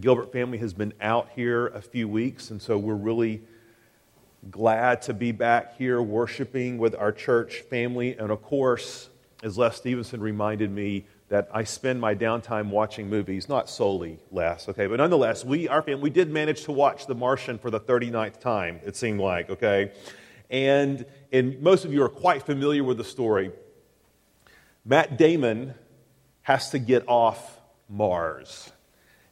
Gilbert family has been out here a few weeks, and so we're really glad to be back here worshiping with our church family. And of course, as Les Stevenson reminded me, that I spend my downtime watching movies, not solely Les, okay? But nonetheless, we, our family, we did manage to watch The Martian for the 39th time, it seemed like, okay? And, and most of you are quite familiar with the story. Matt Damon has to get off Mars.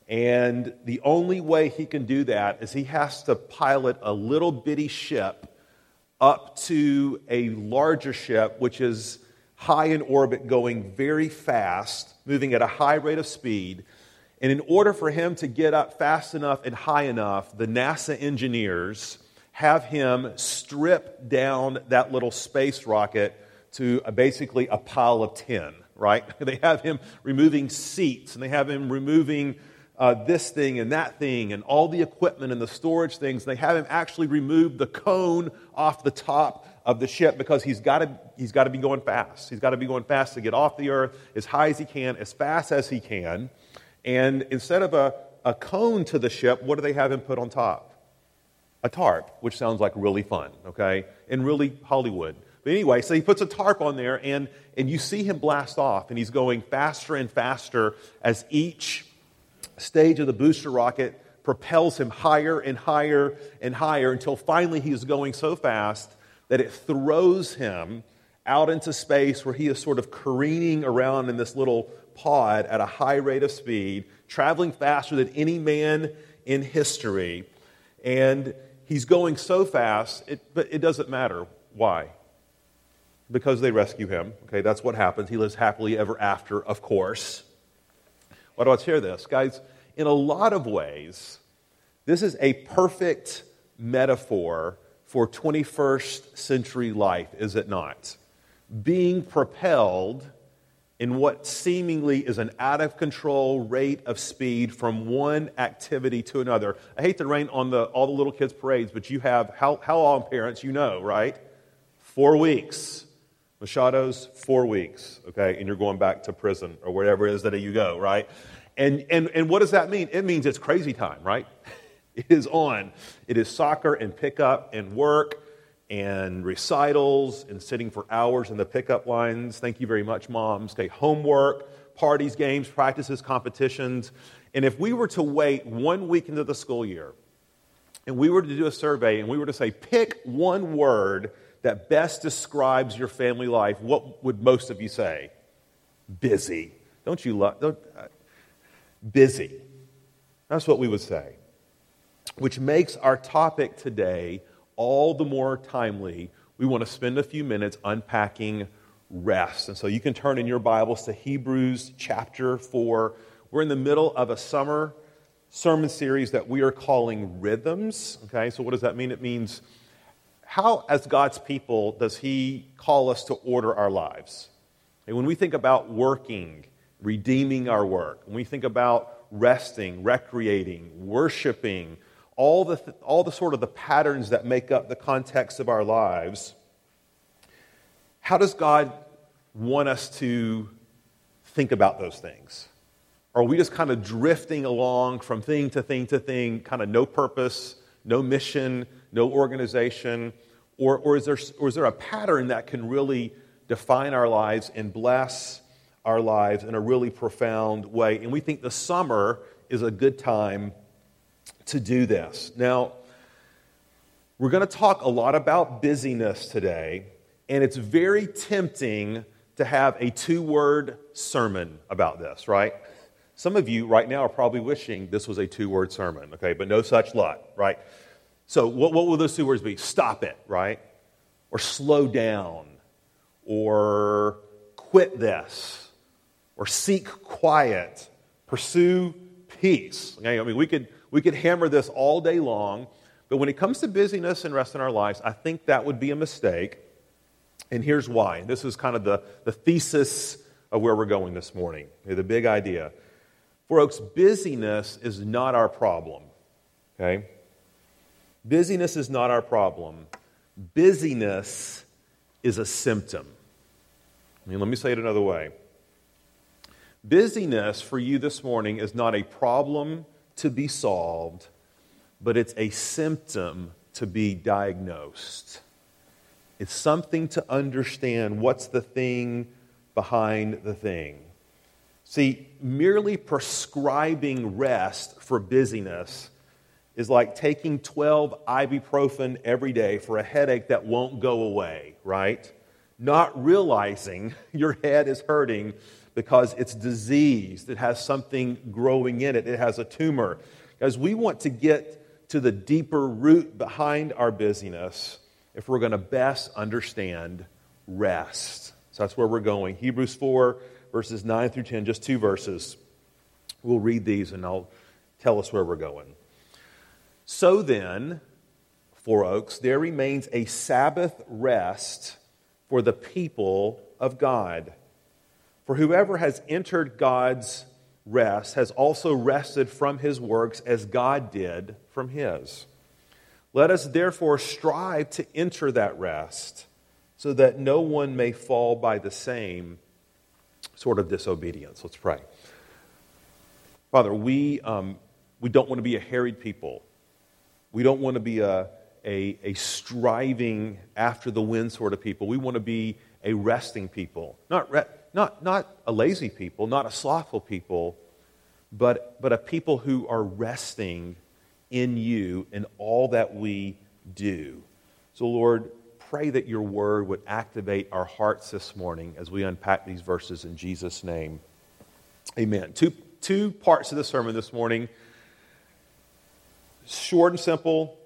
And the only way he can do that is he has to pilot a little bitty ship up to a larger ship, which is high in orbit, going very fast, moving at a high rate of speed. And in order for him to get up fast enough and high enough, the NASA engineers have him strip down that little space rocket to a, basically a pile of tin, right? They have him removing seats and they have him removing uh, this thing and that thing and all the equipment and the storage things. They have him actually remove the cone off the top of the ship because he's got to he's got to be going fast. He's got to be going fast to get off the earth as high as he can, as fast as he can. And instead of a, a cone to the ship, what do they have him put on top? A tarp, which sounds like really fun, okay? And really Hollywood. But anyway, so he puts a tarp on there, and, and you see him blast off, and he's going faster and faster as each stage of the booster rocket propels him higher and higher and higher until finally he is going so fast that it throws him out into space where he is sort of careening around in this little pod at a high rate of speed, traveling faster than any man in history. And he's going so fast, it, but it doesn't matter. Why? Because they rescue him. Okay, that's what happens. He lives happily ever after, of course. Why do I share this? Guys, in a lot of ways, this is a perfect metaphor for 21st century life, is it not? Being propelled in what seemingly is an out of control rate of speed from one activity to another. I hate to rain on the, all the little kids' parades, but you have, how, how long, parents, you know, right? Four weeks. Machado's, four weeks, okay? And you're going back to prison or wherever it is that you go, right? And, and, and what does that mean? It means it's crazy time, right? It is on. It is soccer and pickup and work and recitals and sitting for hours in the pickup lines. Thank you very much, moms. Okay, homework, parties, games, practices, competitions. And if we were to wait one week into the school year and we were to do a survey and we were to say, pick one word that best describes your family life, what would most of you say? Busy. Don't you love? Don't, busy. That's what we would say which makes our topic today all the more timely. We want to spend a few minutes unpacking rest. And so you can turn in your Bibles to Hebrews chapter 4. We're in the middle of a summer sermon series that we are calling Rhythms. Okay, so what does that mean? It means how, as God's people, does He call us to order our lives? And when we think about working, redeeming our work, when we think about resting, recreating, worshiping, all the, all the sort of the patterns that make up the context of our lives, how does God want us to think about those things? Are we just kind of drifting along from thing to thing to thing, kind of no purpose, no mission, no organization? Or, or, is there, or is there a pattern that can really define our lives and bless our lives in a really profound way? And we think the summer is a good time to do this. Now, we're going to talk a lot about busyness today, and it's very tempting to have a two word sermon about this, right? Some of you right now are probably wishing this was a two word sermon, okay, but no such luck, right? So, what, what will those two words be? Stop it, right? Or slow down, or quit this, or seek quiet, pursue peace. Okay? I mean, we could we could hammer this all day long, but when it comes to busyness and rest in our lives, I think that would be a mistake. And here's why. This is kind of the, the thesis of where we're going this morning, the big idea. Folks, busyness is not our problem. Okay? Busyness is not our problem. Busyness is a symptom. I mean, let me say it another way. Busyness for you this morning is not a problem to be solved, but it's a symptom to be diagnosed. It's something to understand what's the thing behind the thing. See, merely prescribing rest for busyness is like taking 12 ibuprofen every day for a headache that won't go away, right? Not realizing your head is hurting because it's diseased, it has something growing in it, it has a tumor. Guys, we want to get to the deeper root behind our busyness if we're going to best understand rest. So that's where we're going. Hebrews 4, verses 9 through 10, just two verses. We'll read these and I'll tell us where we're going. So then, Four Oaks, there remains a Sabbath rest for the people of God. For whoever has entered God's rest has also rested from his works as God did from his. Let us therefore strive to enter that rest so that no one may fall by the same sort of disobedience. Let's pray. Father, we, um, we don't want to be a harried people. We don't want to be a, a, a striving after the wind sort of people. We want to be a resting people. Not, re- not, not a lazy people, not a slothful people, but, but a people who are resting in you in all that we do. So, Lord, pray that your word would activate our hearts this morning as we unpack these verses in Jesus' name. Amen. Two, two parts of the sermon this morning short and simple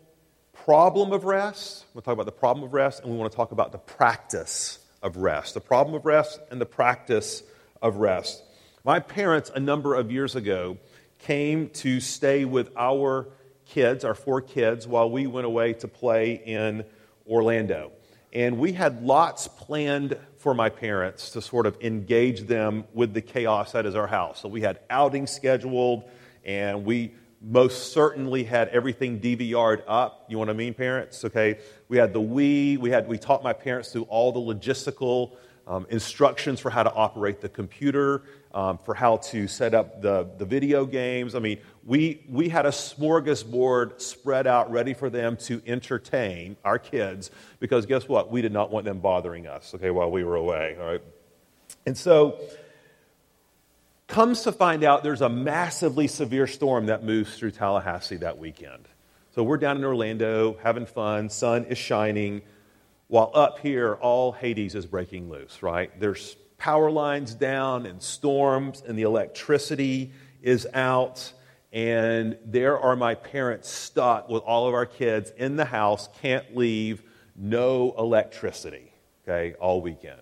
problem of rest. We'll talk about the problem of rest, and we want to talk about the practice of rest. The problem of rest and the practice of rest. My parents, a number of years ago, came to stay with our kids, our four kids, while we went away to play in Orlando. And we had lots planned for my parents to sort of engage them with the chaos that is our house. So we had outings scheduled, and we most certainly had everything DVR'd up. You know what I mean, parents? Okay. We had the Wii. We had we taught my parents through all the logistical um, instructions for how to operate the computer, um, for how to set up the, the video games. I mean, we, we had a smorgasbord spread out ready for them to entertain our kids because guess what? We did not want them bothering us, okay, while we were away, all right? And so, comes to find out there's a massively severe storm that moves through Tallahassee that weekend. So, we're down in Orlando having fun, sun is shining, while up here, all Hades is breaking loose, right? There's power lines down and storms, and the electricity is out and there are my parents stuck with all of our kids in the house, can't leave, no electricity, okay, all weekend.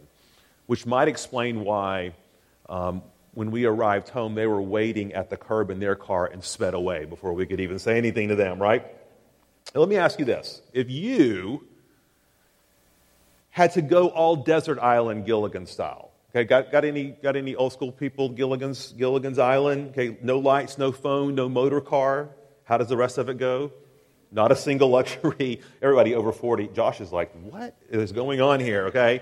Which might explain why um, when we arrived home, they were waiting at the curb in their car and sped away before we could even say anything to them, right? Now, let me ask you this. If you had to go all desert island Gilligan style, Okay, got, got, any, got any old school people, Gilligan's, Gilligan's Island? Okay, no lights, no phone, no motor car. How does the rest of it go? Not a single luxury. Everybody over 40. Josh is like, what is going on here? Okay.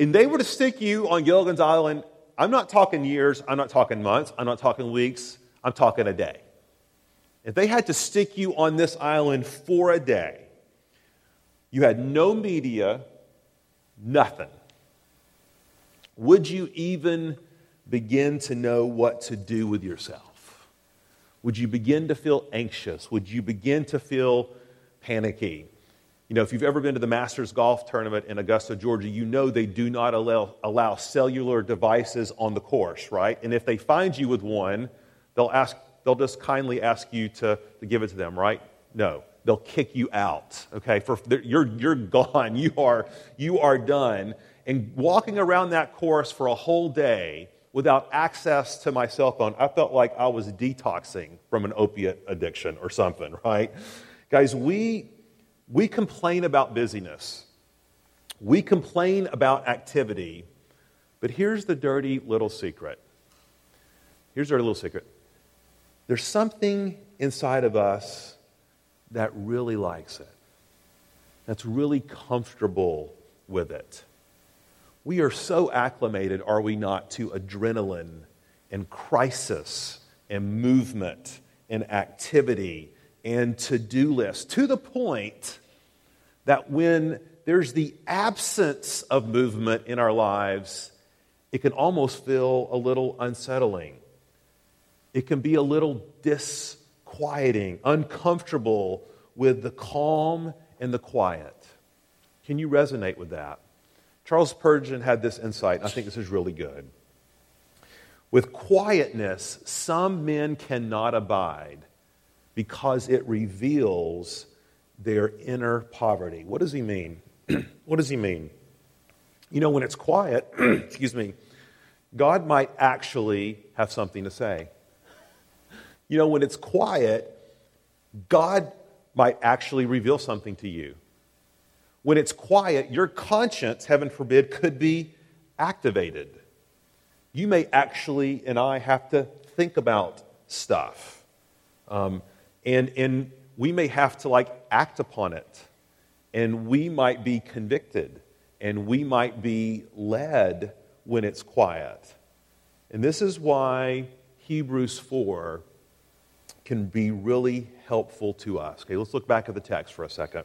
And they were to stick you on Gilligan's Island. I'm not talking years, I'm not talking months, I'm not talking weeks, I'm talking a day. If they had to stick you on this island for a day, you had no media, nothing would you even begin to know what to do with yourself? Would you begin to feel anxious? Would you begin to feel panicky? You know, if you've ever been to the Masters Golf Tournament in Augusta, Georgia, you know they do not allow, allow cellular devices on the course, right? And if they find you with one, they'll, ask, they'll just kindly ask you to, to give it to them, right? No. They'll kick you out, okay? For, you're, you're gone. You are, you are done and walking around that course for a whole day without access to my cell phone, I felt like I was detoxing from an opiate addiction or something, right? Guys, we, we complain about busyness, we complain about activity, but here's the dirty little secret. Here's our little secret. There's something inside of us that really likes it, that's really comfortable with it. We are so acclimated, are we not, to adrenaline and crisis and movement and activity and to do lists to the point that when there's the absence of movement in our lives, it can almost feel a little unsettling. It can be a little disquieting, uncomfortable with the calm and the quiet. Can you resonate with that? Charles Spurgeon had this insight, I think this is really good. With quietness, some men cannot abide because it reveals their inner poverty. What does he mean? what does he mean? You know, when it's quiet, excuse me, God might actually have something to say. You know, when it's quiet, God might actually reveal something to you. When it's quiet, your conscience, heaven forbid, could be activated. You may actually, and I, have to think about stuff. Um, and, and we may have to like act upon it. And we might be convicted. And we might be led when it's quiet. And this is why Hebrews 4 can be really helpful to us. Okay, let's look back at the text for a second.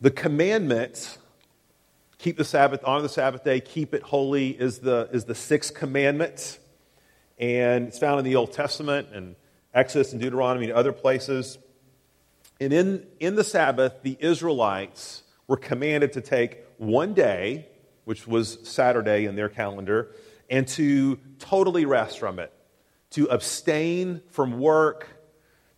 The commandment, keep the Sabbath, honor the Sabbath day, keep it holy, is the, is the sixth commandment. And it's found in the Old Testament and Exodus and Deuteronomy and other places. And in, in the Sabbath, the Israelites were commanded to take one day, which was Saturday in their calendar, and to totally rest from it, to abstain from work,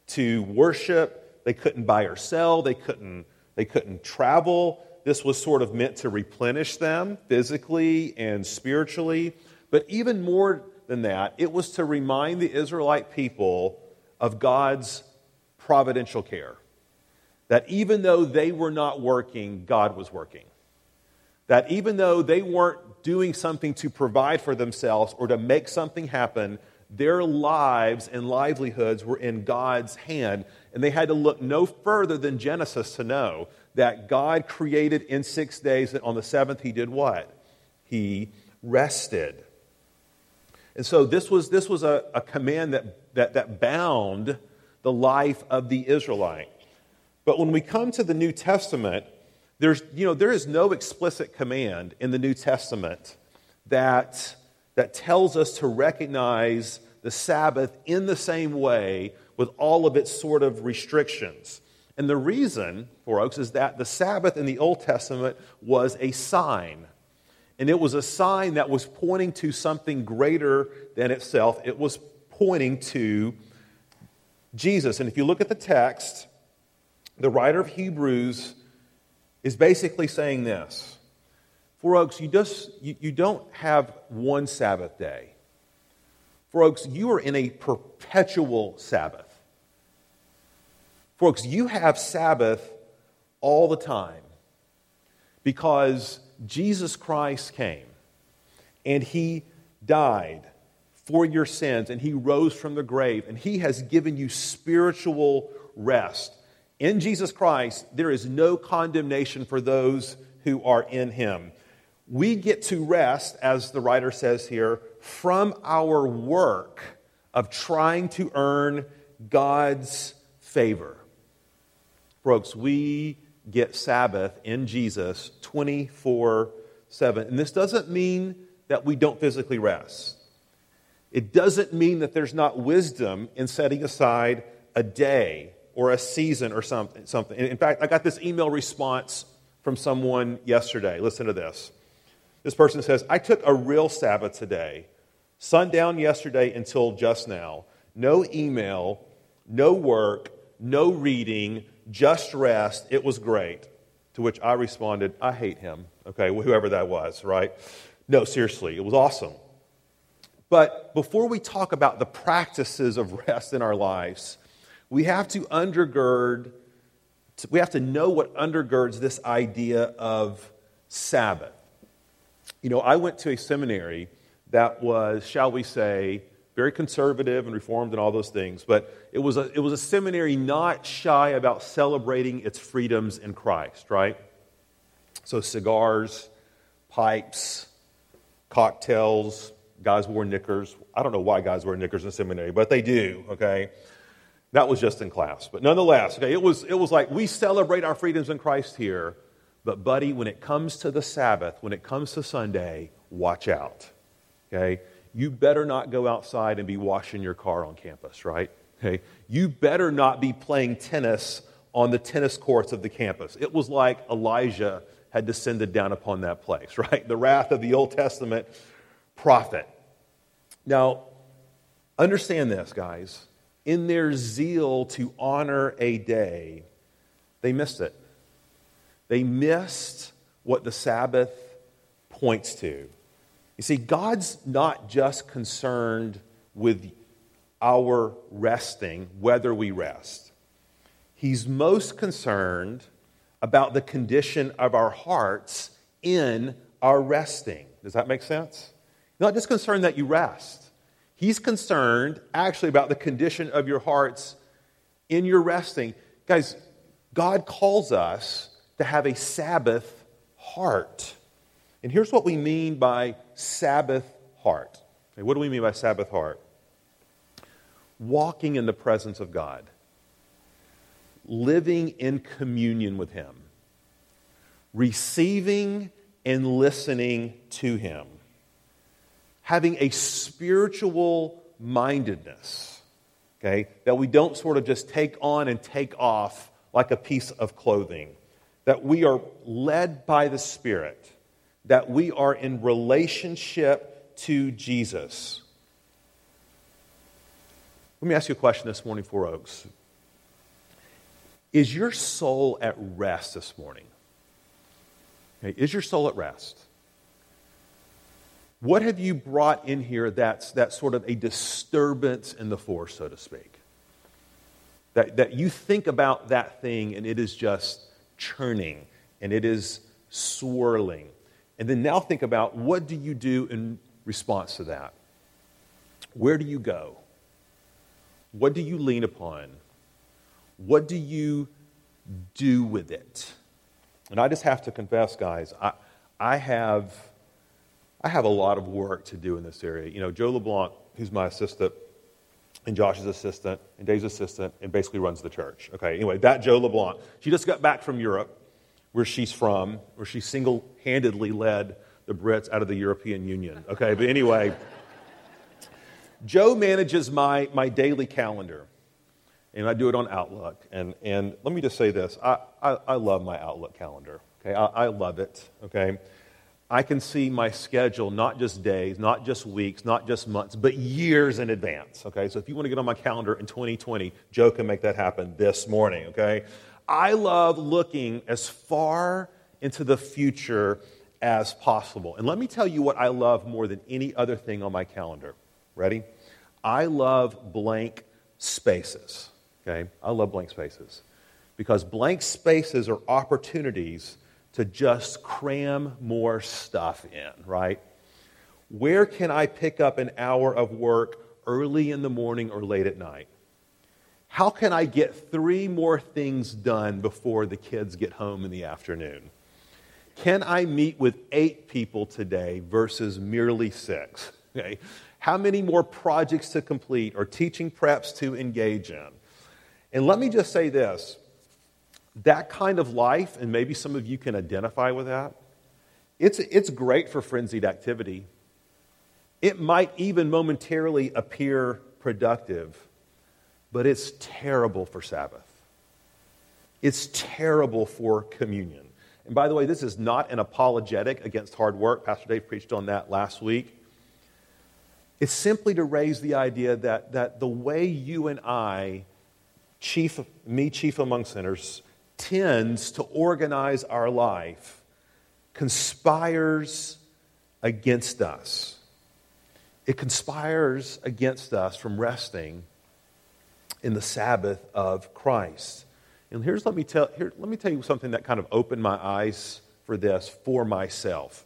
to worship. They couldn't buy or sell, they couldn't, they couldn't travel. This was sort of meant to replenish them physically and spiritually. But even more than that, it was to remind the Israelite people of God's providential care. That even though they were not working, God was working. That even though they weren't doing something to provide for themselves or to make something happen, their lives and livelihoods were in God's hand. And they had to look no further than Genesis to know that God created in six days, and on the seventh, He did what? He rested. And so this was, this was a, a command that, that, that bound the life of the Israelite. But when we come to the New Testament, there's, you know, there is no explicit command in the New Testament that, that tells us to recognize the Sabbath in the same way with all of its sort of restrictions. And the reason, for folks, is that the Sabbath in the Old Testament was a sign. And it was a sign that was pointing to something greater than itself. It was pointing to Jesus. And if you look at the text, the writer of Hebrews is basically saying this Four Oaks, you, just, you, you don't have one Sabbath day. Four Oaks, you are in a perpetual Sabbath. Folks, you have Sabbath all the time because Jesus Christ came and he died for your sins and he rose from the grave and he has given you spiritual rest. In Jesus Christ, there is no condemnation for those who are in him. We get to rest, as the writer says here, from our work of trying to earn God's favor. Folks, we get Sabbath in Jesus 24 7. And this doesn't mean that we don't physically rest. It doesn't mean that there's not wisdom in setting aside a day or a season or something. something. In fact, I got this email response from someone yesterday. Listen to this. This person says, I took a real Sabbath today, sundown yesterday until just now. No email, no work, no reading, just rest. It was great. To which I responded, I hate him. Okay, whoever that was, right? No, seriously, it was awesome. But before we talk about the practices of rest in our lives, we have to undergird, we have to know what undergirds this idea of Sabbath. You know, I went to a seminary that was, shall we say, very conservative and reformed and all those things, but it was a, it was a seminary not shy about celebrating its freedoms in Christ, right? So, cigars, pipes, cocktails, Guys wore knickers. I don't know why guys wear knickers in seminary, but they do, okay? That was just in class. But nonetheless, okay, it was, it was like we celebrate our freedoms in Christ here, but buddy, when it comes to the Sabbath, when it comes to Sunday, watch out, okay? You better not go outside and be washing your car on campus, right? Okay? You better not be playing tennis on the tennis courts of the campus. It was like Elijah had descended down upon that place, right? The wrath of the Old Testament prophet. Now, understand this, guys. In their zeal to honor a day, they missed it. They missed what the Sabbath points to. You see, God's not just concerned with our resting, whether we rest. He's most concerned about the condition of our hearts in our resting. Does that make sense? Not just concerned that you rest. He's concerned actually about the condition of your hearts in your resting. Guys, God calls us to have a Sabbath heart. And here's what we mean by Sabbath heart. Okay, what do we mean by Sabbath heart? Walking in the presence of God, living in communion with Him, receiving and listening to Him, having a spiritual mindedness, okay, that we don't sort of just take on and take off like a piece of clothing, that we are led by the Spirit, that we are in relationship to Jesus. Let me ask you a question this morning, Four Oaks. Is your soul at rest this morning? Okay, is your soul at rest? What have you brought in here that's, that's sort of a disturbance in the force, so to speak? That, that you think about that thing and it is just churning and it is swirling. And then now think about what do you do in response to that? Where do you go? What do you lean upon? What do you do with it? And I just have to confess, guys, I, I, have, I have a lot of work to do in this area. You know, Joe LeBlanc, who's my assistant, and Josh's assistant, and Dave's assistant, and basically runs the church. Okay, anyway, that Joe LeBlanc. She just got back from Europe, where she's from, where she single handedly led the Brits out of the European Union. Okay, but anyway, Joe manages my, my daily calendar and I do it on Outlook. And, and let me just say this I, I, I love my Outlook calendar. Okay? I, I love it. Okay? I can see my schedule not just days, not just weeks, not just months, but years in advance. Okay? So if you want to get on my calendar in 2020, Joe can make that happen this morning. Okay? I love looking as far into the future as possible. And let me tell you what I love more than any other thing on my calendar. Ready? I love blank spaces. Okay? I love blank spaces because blank spaces are opportunities to just cram more stuff in, right? Where can I pick up an hour of work early in the morning or late at night? How can I get three more things done before the kids get home in the afternoon? Can I meet with eight people today versus merely six? Okay. How many more projects to complete or teaching preps to engage in? And let me just say this that kind of life, and maybe some of you can identify with that, it's, it's great for frenzied activity. It might even momentarily appear productive, but it's terrible for Sabbath. It's terrible for communion. And by the way, this is not an apologetic against hard work. Pastor Dave preached on that last week. It's simply to raise the idea that, that the way you and I chief, me chief among sinners, tends to organize our life, conspires against us. It conspires against us from resting in the Sabbath of Christ. And here's let me tell here, let me tell you something that kind of opened my eyes for this for myself.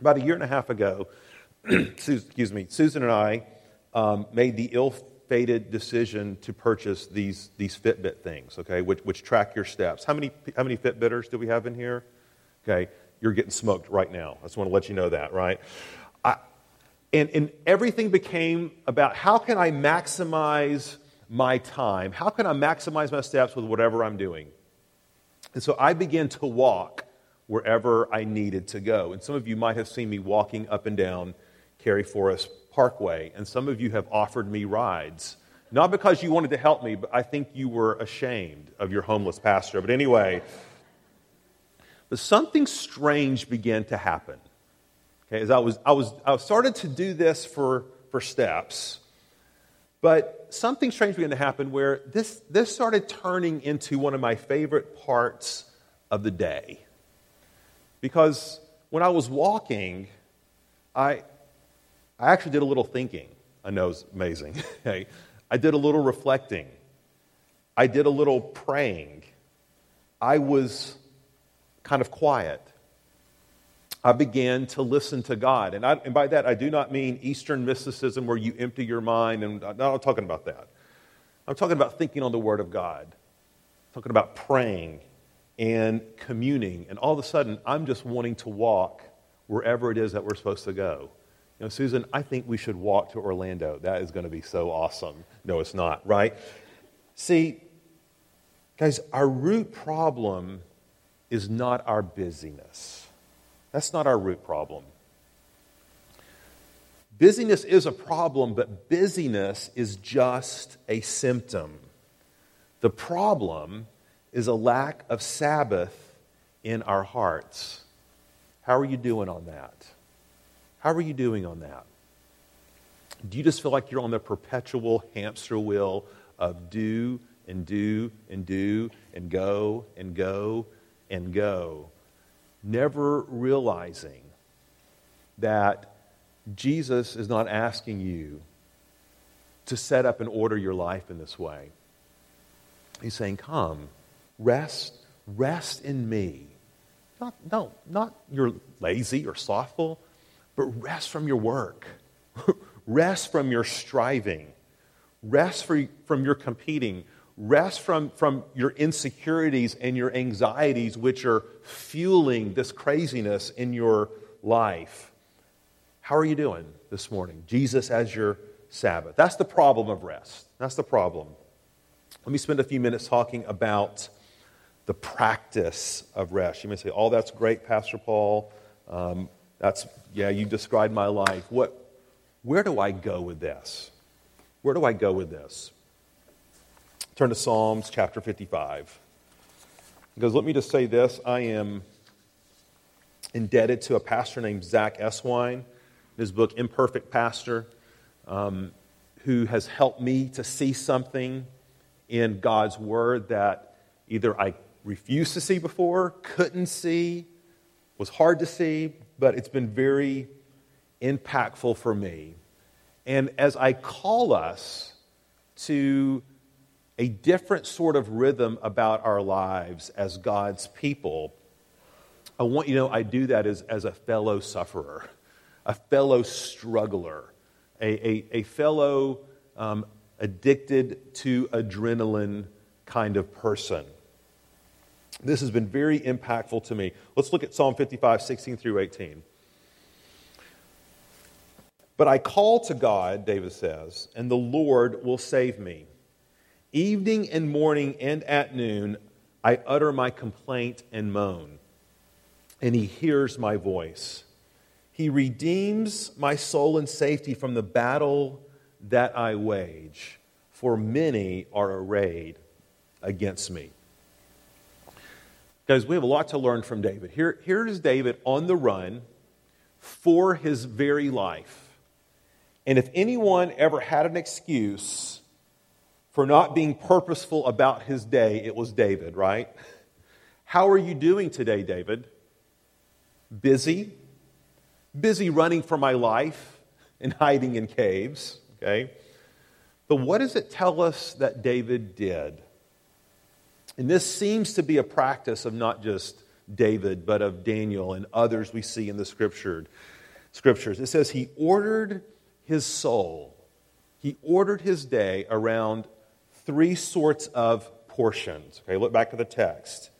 About a year and a half ago, excuse me, Susan and I um, made the ill fated decision to purchase these, these Fitbit things, okay, which, which track your steps. How many, how many Fitbitters do we have in here? Okay, you're getting smoked right now. I just want to let you know that, right? I, And, and everything became about how can I maximize my time? How can I maximize my steps with whatever I'm doing? And so I began to walk wherever I needed to go. And some of you might have seen me walking up and down Kerry Forest Parkway, and some of you have offered me rides. Not because you wanted to help me, but I think you were ashamed of your homeless pastor. But anyway, but something strange began to happen. Okay, as I was, I was, I started to do this for, for steps, but something strange began to happen where this, this started turning into one of my favorite parts of the day. Because when I was walking, I, I actually did a little thinking. I know it's amazing. I did a little reflecting. I did a little praying. I was kind of quiet. I began to listen to God. And, I, and by that, I do not mean Eastern mysticism where you empty your mind. And I'm not talking about that. I'm talking about thinking on the Word of God, I'm talking about praying and communing. And all of a sudden, I'm just wanting to walk wherever it is that we're supposed to go. You know, Susan, I think we should walk to Orlando. That is going to be so awesome. No, it's not, right? See, guys, our root problem is not our busyness. That's not our root problem. Busyness is a problem, but busyness is just a symptom. The problem is a lack of Sabbath in our hearts. How are you doing on that? How are you doing on that? Do you just feel like you're on the perpetual hamster wheel of do and do and do and go and go and go, never realizing that Jesus is not asking you to set up and order your life in this way. He's saying, Come, rest, rest in me. Not, no, not you're lazy or slothful, but rest from your work, rest from your striving, rest for, from your competing, rest from, from your insecurities and your anxieties, which are fueling this craziness in your life. How are you doing this morning? Jesus as your Sabbath. That's the problem of rest. That's the problem. Let me spend a few minutes talking about the practice of rest. You may say, Oh, that's great, Pastor Paul. Um, that's, yeah, you described my life. What, where do I go with this? Where do I go with this? Turn to Psalms chapter 55. Because let me just say this I am indebted to a pastor named Zach Eswine, his book, Imperfect Pastor, um, who has helped me to see something in God's Word that either I refused to see before, couldn't see, was hard to see, but it's been very impactful for me. And as I call us to a different sort of rhythm about our lives as God's people. I want you to know I do that as, as a fellow sufferer, a fellow struggler, a, a, a fellow um, addicted to adrenaline kind of person. This has been very impactful to me. Let's look at Psalm 55, 16 through 18. But I call to God, David says, and the Lord will save me. Evening and morning and at noon, I utter my complaint and moan, and he hears my voice. He redeems my soul in safety from the battle that I wage, for many are arrayed against me. Guys, we have a lot to learn from David. Here, here is David on the run for his very life. And if anyone ever had an excuse for not being purposeful about his day, it was David, right? How are you doing today, David? Busy? Busy running for my life and hiding in caves, okay? But what does it tell us that David did? And this seems to be a practice of not just David, but of Daniel and others we see in the scripture, scriptures. It says he ordered his soul, he ordered his day around three sorts of portions. Okay, look back to the text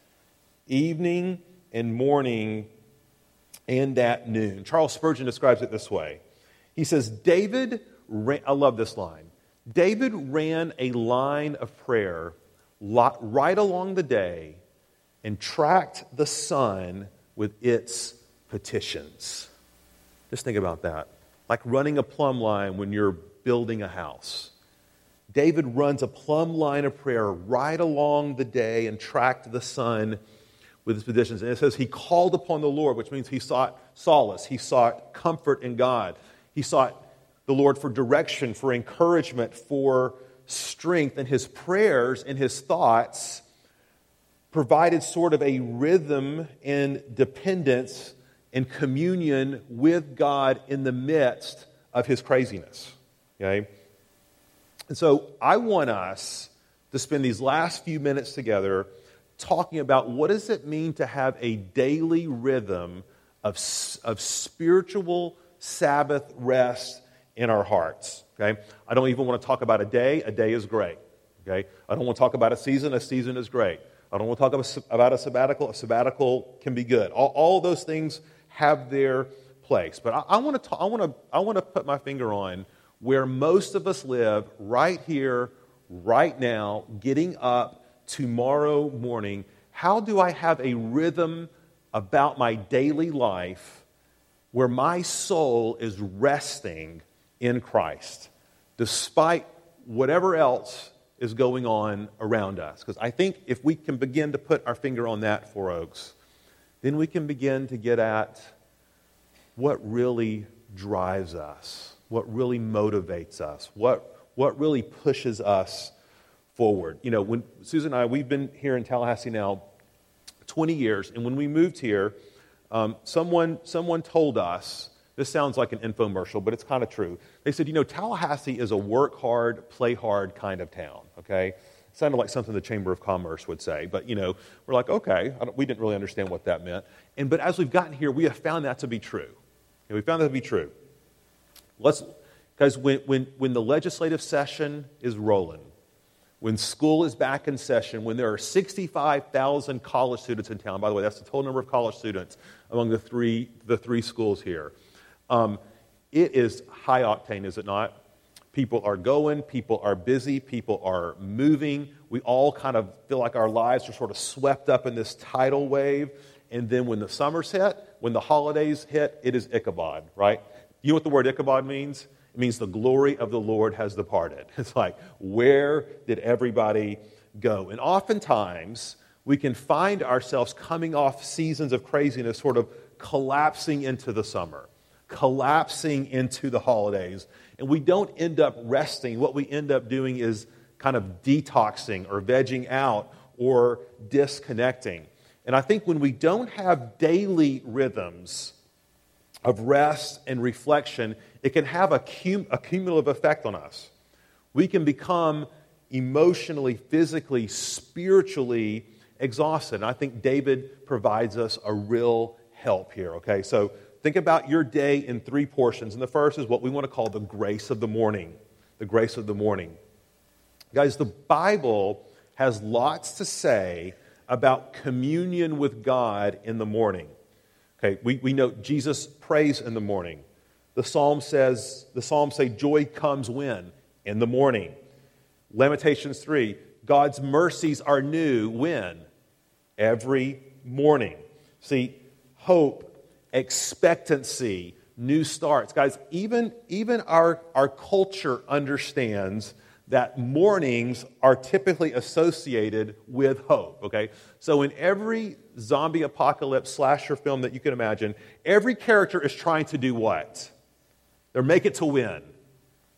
evening and morning and at noon. Charles Spurgeon describes it this way He says, David, ran, I love this line. David ran a line of prayer right along the day and tracked the sun with its petitions. Just think about that. Like running a plumb line when you're building a house. David runs a plumb line of prayer right along the day and tracked the sun with his petitions. And it says he called upon the Lord, which means he sought solace, he sought comfort in God, he sought the Lord for direction, for encouragement, for strength. And his prayers and his thoughts provided sort of a rhythm and dependence and communion with God in the midst of his craziness. Okay? And so I want us to spend these last few minutes together talking about what does it mean to have a daily rhythm of, of spiritual Sabbath rest in our hearts. Okay? I don't even want to talk about a day. A day is great. Okay? I don't want to talk about a season. A season is great. I don't want to talk about a sabbatical. A sabbatical can be good. All, all those things have their place. But I, I, want to talk, I, want to, I want to put my finger on where most of us live right here, right now, getting up tomorrow morning. How do I have a rhythm about my daily life where my soul is resting in Christ, despite whatever else is going on around us. Because I think if we can begin to put our finger on that, Four Oaks, then we can begin to get at what really drives us, what really motivates us, what, what really pushes us forward. You know, when Susan and I, we've been here in Tallahassee now 20 years, and when we moved here, um, someone, someone told us this sounds like an infomercial, but it's kind of true. They said, you know, Tallahassee is a work hard, play hard kind of town, okay? Sounded like something the Chamber of Commerce would say, but, you know, we're like, okay, we didn't really understand what that meant. And, but as we've gotten here, we have found that to be true. And we found that to be true. Let's, because when, when, when the legislative session is rolling, when school is back in session, when there are 65,000 college students in town, by the way, that's the total number of college students among the three, the three schools here. Um, it is high octane, is it not? People are going, people are busy, people are moving. We all kind of feel like our lives are sort of swept up in this tidal wave. And then when the summers hit, when the holidays hit, it is Ichabod, right? You know what the word Ichabod means? It means the glory of the Lord has departed. It's like, where did everybody go? And oftentimes, we can find ourselves coming off seasons of craziness, sort of collapsing into the summer collapsing into the holidays. And we don't end up resting. What we end up doing is kind of detoxing or vegging out or disconnecting. And I think when we don't have daily rhythms of rest and reflection, it can have a, cum- a cumulative effect on us. We can become emotionally, physically, spiritually exhausted. And I think David provides us a real help here, okay? So Think about your day in three portions. And the first is what we want to call the grace of the morning. The grace of the morning. Guys, the Bible has lots to say about communion with God in the morning. Okay, we, we know Jesus prays in the morning. The psalm says, the psalms say joy comes when? In the morning. Lamentations 3, God's mercies are new when? Every morning. See, hope expectancy, new starts. Guys, even, even our, our culture understands that mornings are typically associated with hope, okay? So in every zombie apocalypse slasher film that you can imagine, every character is trying to do what? They're make it to win.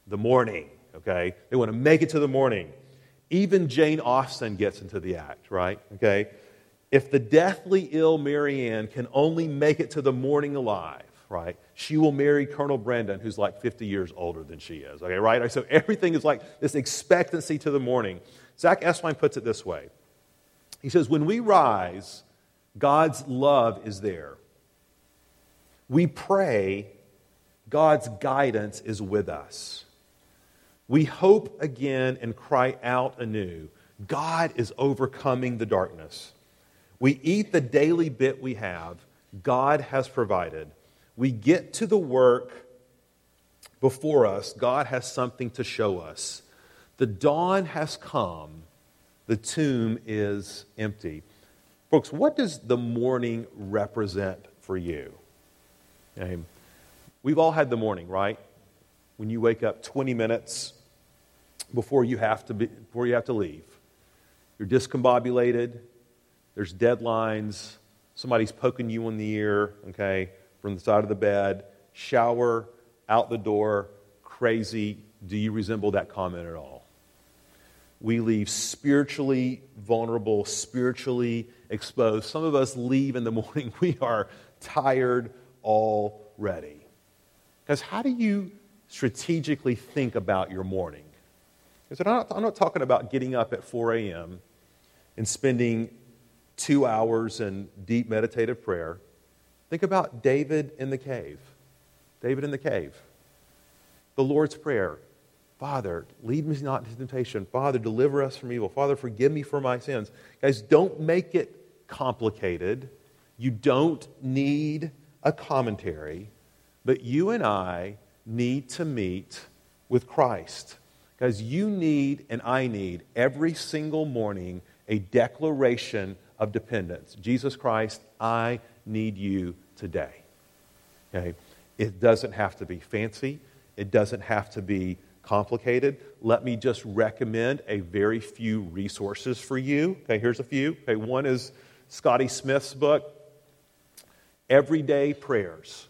The morning, okay? They want to make it to the morning. Even Jane Austen gets into the act, right? Okay? If the deathly ill Marianne can only make it to the morning alive, right, she will marry Colonel Brandon, who's like 50 years older than she is. Okay, right? So everything is like this expectancy to the morning. Zach Eswine puts it this way He says, When we rise, God's love is there. We pray, God's guidance is with us. We hope again and cry out anew. God is overcoming the darkness. We eat the daily bit we have, God has provided. We get to the work before us, God has something to show us. The dawn has come, the tomb is empty. Folks, what does the morning represent for you? Okay. We've all had the morning, right? When you wake up 20 minutes before you have to, be, before you have to leave. You're discombobulated, there's deadlines, somebody's poking you in the ear, okay, from the side of the bed, shower, out the door, crazy. Do you resemble that comment at all? We leave spiritually vulnerable, spiritually exposed. Some of us leave in the morning, we are tired already. Because how do you strategically think about your morning? Because I'm I'm not talking about getting up at 4 a.m. and spending two hours in deep meditative prayer. Think about David in the cave. David in the cave. The Lord's Prayer Father, lead me not into temptation. Father, deliver us from evil. Father, forgive me for my sins. Guys, don't make it complicated. You don't need a commentary, but you and I need to meet with Christ. Guys, you need and I need every single morning a declaration of dependence. Jesus Christ, I need you today. Okay? It doesn't have to be fancy. It doesn't have to be complicated. Let me just recommend a very few resources for you. Okay, here's a few. Okay, one is Scotty Smith's book, Everyday Prayers.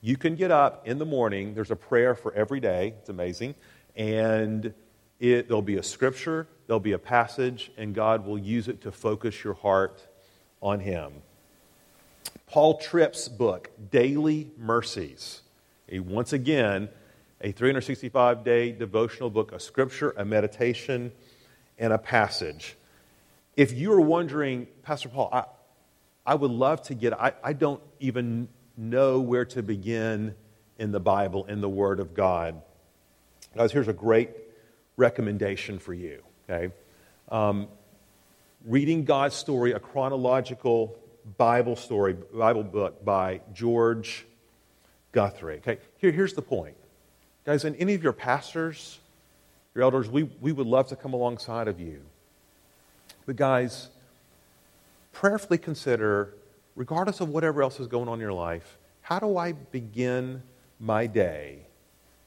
You can get up in the morning, there's a prayer for every day. It's amazing. And it, there'll be a scripture, there'll be a passage, and God will use it to focus your heart on Him. Paul Tripp's book, Daily Mercies. He, once again, a 365 day devotional book, a scripture, a meditation, and a passage. If you are wondering, Pastor Paul, I, I would love to get, I, I don't even know where to begin in the Bible, in the Word of God. Guys, here's a great recommendation for you, okay? Um, reading God's story, a chronological Bible story, Bible book by George Guthrie. Okay, Here, here's the point. Guys, and any of your pastors, your elders, we, we would love to come alongside of you. But, guys, prayerfully consider, regardless of whatever else is going on in your life, how do I begin my day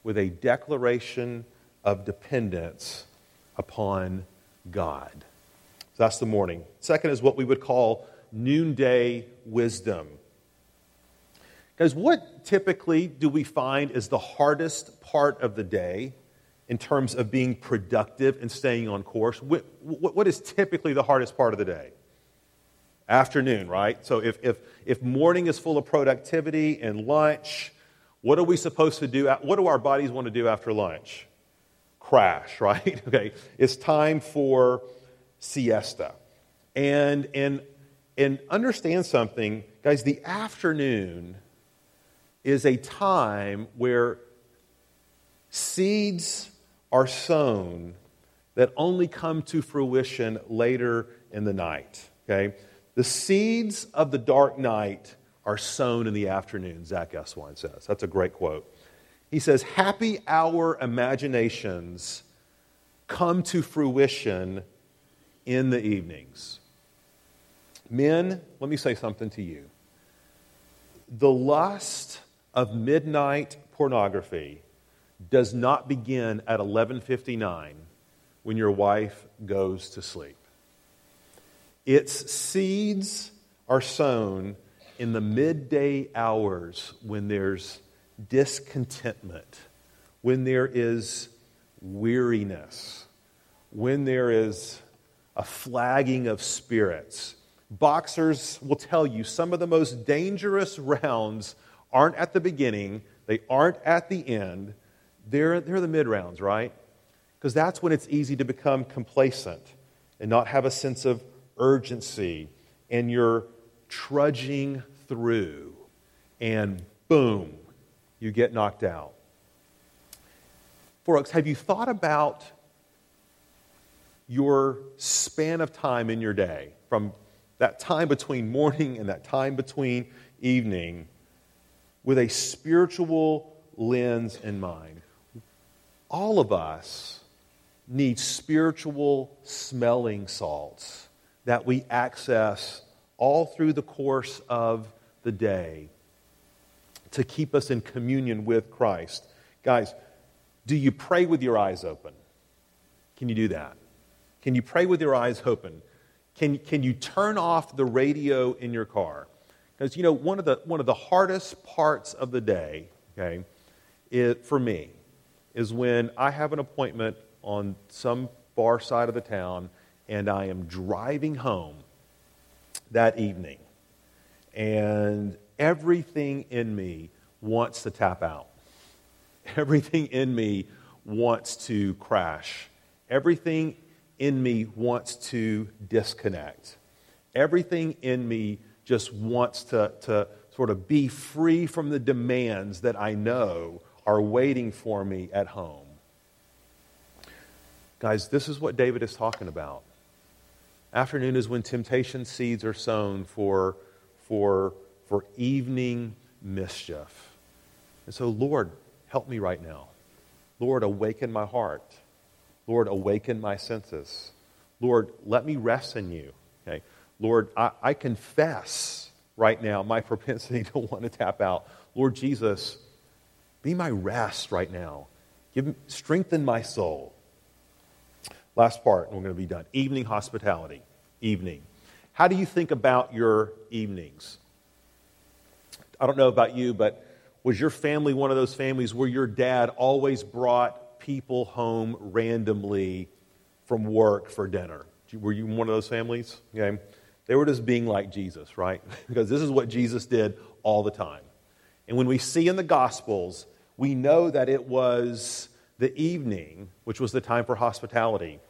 with a declaration of dependence upon God? So that's the morning. Second is what we would call noonday wisdom. Guys, what typically do we find is the hardest part of the day in terms of being productive and staying on course? What, what is typically the hardest part of the day? Afternoon, right? So if, if, if morning is full of productivity and lunch, what are we supposed to do? What do our bodies want to do after lunch? Crash, right? okay. It's time for siesta. And, and, and understand something, guys, the afternoon is a time where seeds are sown that only come to fruition later in the night. Okay? The seeds of the dark night are sown in the afternoon, Zack Eswine says. That's a great quote. He says, Happy hour imaginations come to fruition in the evenings. Men, let me say something to you. The lust of midnight pornography does not begin at 11:59 when your wife goes to sleep. Its seeds are sown in the midday hours when there's discontentment, when there is weariness, when there is a flagging of spirits. Boxers will tell you some of the most dangerous rounds aren't at the beginning, they aren't at the end. They're, they're the mid rounds, right? Because that's when it's easy to become complacent and not have a sense of urgency. And you're trudging through, and boom, you get knocked out. Folks, have you thought about your span of time in your day from that time between morning and that time between evening? with a spiritual lens in mind. All of us need spiritual smelling salts that we access all through the course of the day to keep us in communion with Christ. Guys, do you pray with your eyes open? Can you do that? Can you pray with your eyes open? Can, can you turn off the radio in your car? Because, you know, one of, the, one of the hardest parts of the day, okay, it, for me, is when I have an appointment on some far side of the town and I am driving home that evening and everything in me wants to tap out. Everything in me wants to crash. Everything in me wants to disconnect. Everything in me just wants to, to sort of be free from the demands that I know are waiting for me at home. Guys, this is what David is talking about. Afternoon is when temptation seeds are sown for, for, for evening mischief. And so, Lord, help me right now. Lord, awaken my heart. Lord, awaken my senses. Lord, let me rest in you. Okay? Lord, I, I confess right now my propensity to want to tap out. Lord Jesus, be my rest right now. Give, strengthen my soul. Last part, and we're going to be done. Evening hospitality. Evening. How do you think about your evenings? I don't know about you, but was your family one of those families where your dad always brought people home randomly from work for dinner? Were you one of those families? Okay. They were just being like Jesus, right? because this is what Jesus did all the time. And when we see in the Gospels, we know that it was the evening, which was the time for hospitality.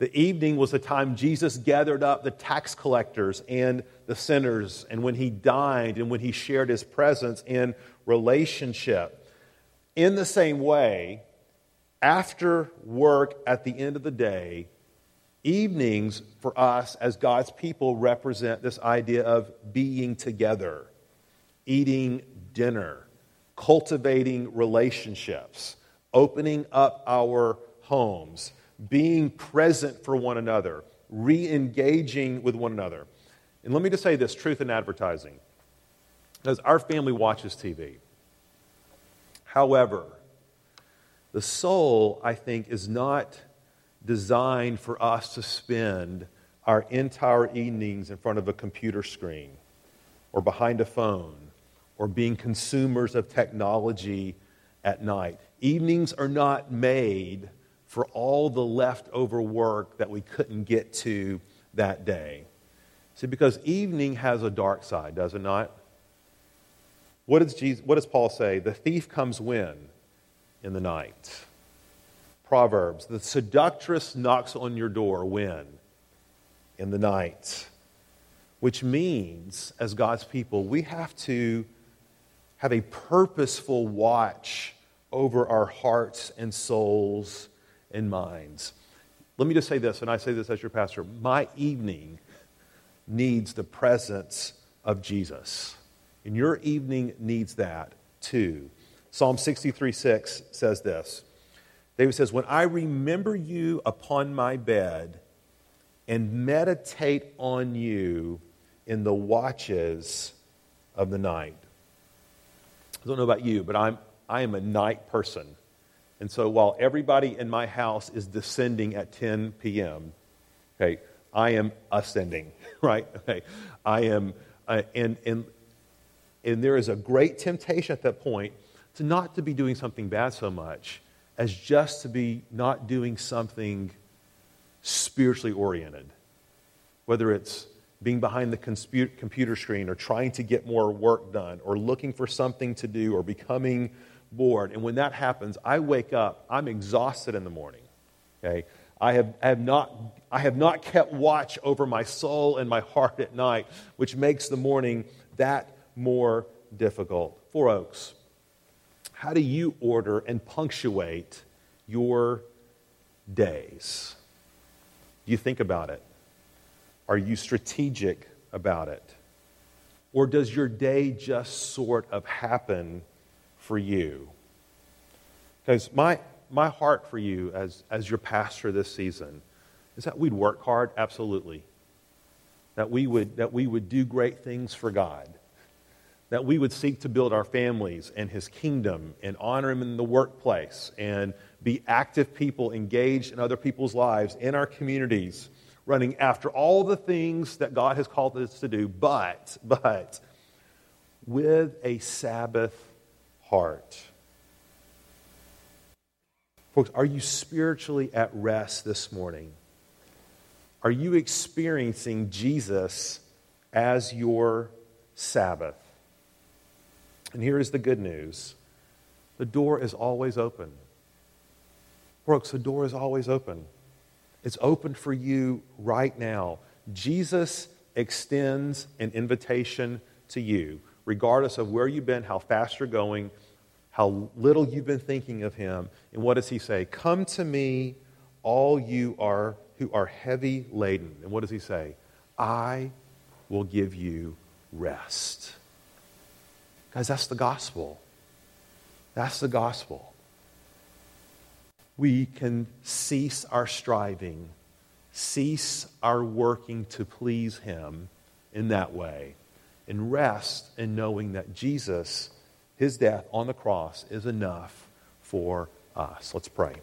The evening was the time Jesus gathered up the tax collectors and the sinners, and when he dined and when he shared his presence in relationship. In the same way, after work at the end of the day, evenings for us as God's people represent this idea of being together, eating dinner, cultivating relationships, opening up our homes being present for one another, re engaging with one another. And let me just say this truth in advertising. Because our family watches TV. However, the soul, I think, is not designed for us to spend our entire evenings in front of a computer screen or behind a phone or being consumers of technology at night. Evenings are not made for all the leftover work that we couldn't get to that day. See, because evening has a dark side, does it not? What does, Jesus, what does Paul say? The thief comes when? In the night. Proverbs, the seductress knocks on your door when? In the night. Which means, as God's people, we have to have a purposeful watch over our hearts and souls and minds. Let me just say this, and I say this as your pastor my evening needs the presence of Jesus. And your evening needs that too. Psalm 63 6 says this David says, When I remember you upon my bed and meditate on you in the watches of the night. I don't know about you, but I'm, I am a night person. And so while everybody in my house is descending at 10 p.m., okay, I am ascending, right? Okay, I am, uh, and, and, and there is a great temptation at that point to not to be doing something bad so much as just to be not doing something spiritually oriented. Whether it's being behind the computer screen or trying to get more work done or looking for something to do or becoming bored. And when that happens, I wake up, I'm exhausted in the morning. Okay? I have, I have, not, I have not kept watch over my soul and my heart at night, which makes the morning that more difficult. Four Oaks, how do you order and punctuate your days? Do you think about it? Are you strategic about it? Or does your day just sort of happen for you. Guys, my, my heart for you as, as your pastor this season is that we'd work hard, absolutely. That we would, that we would do great things for God. That we would seek to build our families and His kingdom and honor Him in the workplace and be active people engaged in other people's lives, in our communities, running after all the things that God has called us to do, but, but, with a Sabbath heart. Folks, are you spiritually at rest this morning? Are you experiencing Jesus as your Sabbath? And here is the good news the door is always open. Brooks, the door is always open. It's open for you right now. Jesus extends an invitation to you, regardless of where you've been, how fast you're going, how little you've been thinking of him. And what does he say? Come to me, all you are who are heavy laden. And what does he say? I will give you rest. Guys, that's the gospel. That's the gospel. We can cease our striving, cease our working to please Him in that way, and rest in knowing that Jesus, His death on the cross, is enough for us. Let's pray.